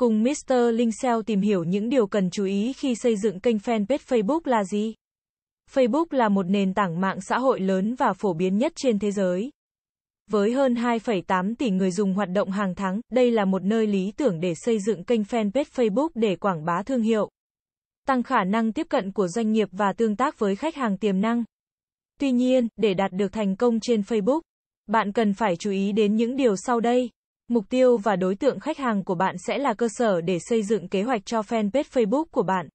Cùng Mr. Linh SEO tìm hiểu những điều cần chú ý khi xây dựng kênh fanpage Facebook là gì? Facebook là một nền tảng mạng xã hội lớn và phổ biến nhất trên thế giới. Với hơn 2,8 tỷ người dùng hoạt động hàng tháng, đây là một nơi lý tưởng để xây dựng kênh fanpage Facebook để quảng bá thương hiệu, tăng khả năng tiếp cận của doanh nghiệp và tương tác với khách hàng tiềm năng. Tuy nhiên, để đạt được thành công trên Facebook, bạn cần phải chú ý đến những điều sau đây. Mục tiêu và đối tượng khách hàng của bạn sẽ là cơ sở để xây dựng kế hoạch cho fanpage Facebook của bạn.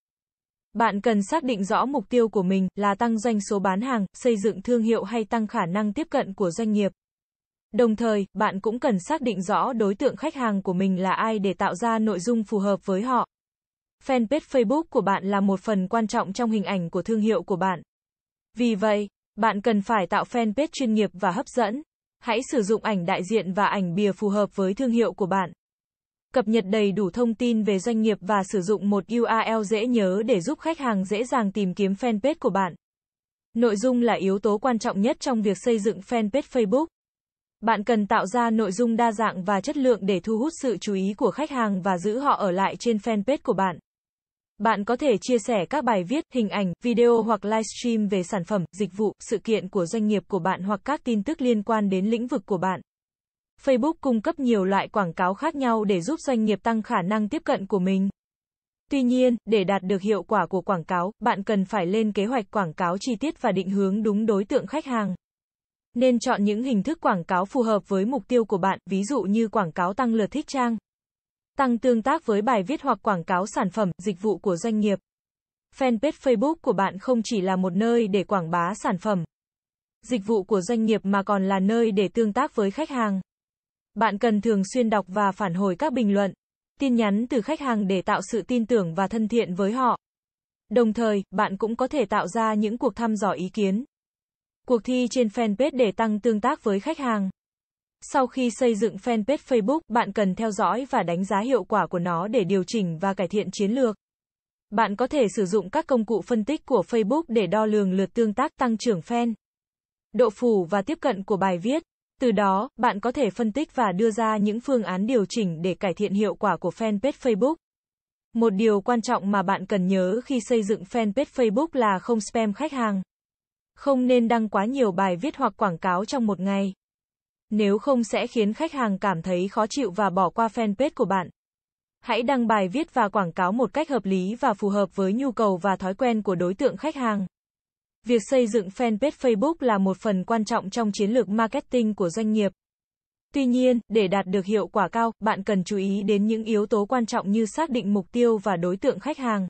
Bạn cần xác định rõ mục tiêu của mình là tăng doanh số bán hàng, xây dựng thương hiệu hay tăng khả năng tiếp cận của doanh nghiệp. Đồng thời, bạn cũng cần xác định rõ đối tượng khách hàng của mình là ai để tạo ra nội dung phù hợp với họ. Fanpage Facebook của bạn là một phần quan trọng trong hình ảnh của thương hiệu của bạn. Vì vậy, bạn cần phải tạo fanpage chuyên nghiệp và hấp dẫn. Hãy sử dụng ảnh đại diện và ảnh bìa phù hợp với thương hiệu của bạn. Cập nhật đầy đủ thông tin về doanh nghiệp và sử dụng một URL dễ nhớ để giúp khách hàng dễ dàng tìm kiếm fanpage của bạn. Nội dung là yếu tố quan trọng nhất trong việc xây dựng fanpage Facebook. Bạn cần tạo ra nội dung đa dạng và chất lượng để thu hút sự chú ý của khách hàng và giữ họ ở lại trên fanpage của bạn. Bạn có thể chia sẻ các bài viết, hình ảnh, video hoặc livestream về sản phẩm, dịch vụ, sự kiện của doanh nghiệp của bạn hoặc các tin tức liên quan đến lĩnh vực của bạn. Facebook cung cấp nhiều loại quảng cáo khác nhau để giúp doanh nghiệp tăng khả năng tiếp cận của mình. Tuy nhiên, để đạt được hiệu quả của quảng cáo, bạn cần phải lên kế hoạch quảng cáo chi tiết và định hướng đúng đối tượng khách hàng. Nên chọn những hình thức quảng cáo phù hợp với mục tiêu của bạn, ví dụ như quảng cáo tăng lượt thích trang, tăng tương tác với bài viết hoặc quảng cáo sản phẩm, dịch vụ của doanh nghiệp. Fanpage Facebook của bạn không chỉ là một nơi để quảng bá sản phẩm, dịch vụ của doanh nghiệp mà còn là nơi để tương tác với khách hàng. Bạn cần thường xuyên đọc và phản hồi các bình luận, tin nhắn từ khách hàng để tạo sự tin tưởng và thân thiện với họ. Đồng thời, bạn cũng có thể tạo ra những cuộc thăm dò ý kiến. Cuộc thi trên fanpage để tăng tương tác với khách hàng. Sau khi xây dựng fanpage Facebook, bạn cần theo dõi và đánh giá hiệu quả của nó để điều chỉnh và cải thiện chiến lược. Bạn có thể sử dụng các công cụ phân tích của Facebook để đo lường lượt tương tác tăng trưởng fan, độ phủ và tiếp cận của bài viết. Từ đó, bạn có thể phân tích và đưa ra những phương án điều chỉnh để cải thiện hiệu quả của fanpage Facebook. Một điều quan trọng mà bạn cần nhớ khi xây dựng fanpage Facebook là không spam khách hàng. Không nên đăng quá nhiều bài viết hoặc quảng cáo trong một ngày. Nếu không sẽ khiến khách hàng cảm thấy khó chịu và bỏ qua fanpage của bạn. Hãy đăng bài viết và quảng cáo một cách hợp lý và phù hợp với nhu cầu và thói quen của đối tượng khách hàng. Việc xây dựng fanpage Facebook là một phần quan trọng trong chiến lược marketing của doanh nghiệp. Tuy nhiên, để đạt được hiệu quả cao, bạn cần chú ý đến những yếu tố quan trọng như xác định mục tiêu và đối tượng khách hàng.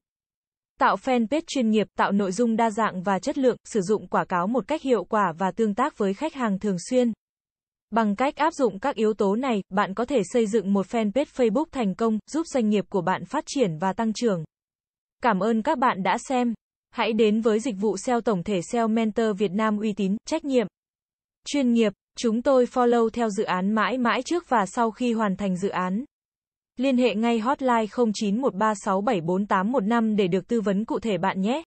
Tạo fanpage chuyên nghiệp, tạo nội dung đa dạng và chất lượng, sử dụng quảng cáo một cách hiệu quả và tương tác với khách hàng thường xuyên. Bằng cách áp dụng các yếu tố này, bạn có thể xây dựng một fanpage Facebook thành công, giúp doanh nghiệp của bạn phát triển và tăng trưởng. Cảm ơn các bạn đã xem. Hãy đến với dịch vụ SEO tổng thể SEO Mentor Việt Nam uy tín, trách nhiệm, chuyên nghiệp. Chúng tôi follow theo dự án mãi mãi trước và sau khi hoàn thành dự án. Liên hệ ngay hotline 0913674815 để được tư vấn cụ thể bạn nhé.